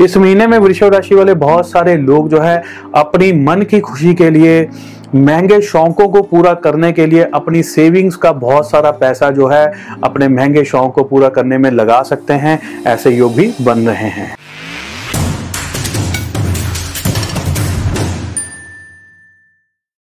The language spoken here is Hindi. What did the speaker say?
इस महीने में वृषभ राशि वाले बहुत सारे लोग जो है, अपनी मन की खुशी के लिए, महँगे शौकों को पूरा करने के लिए अपनी सेविंग्स का बहुत सारा पैसा जो है, अपने महँगे शौक को पूरा करने में लगा सकते हैं, ऐसे योग भी बन रहे हैं।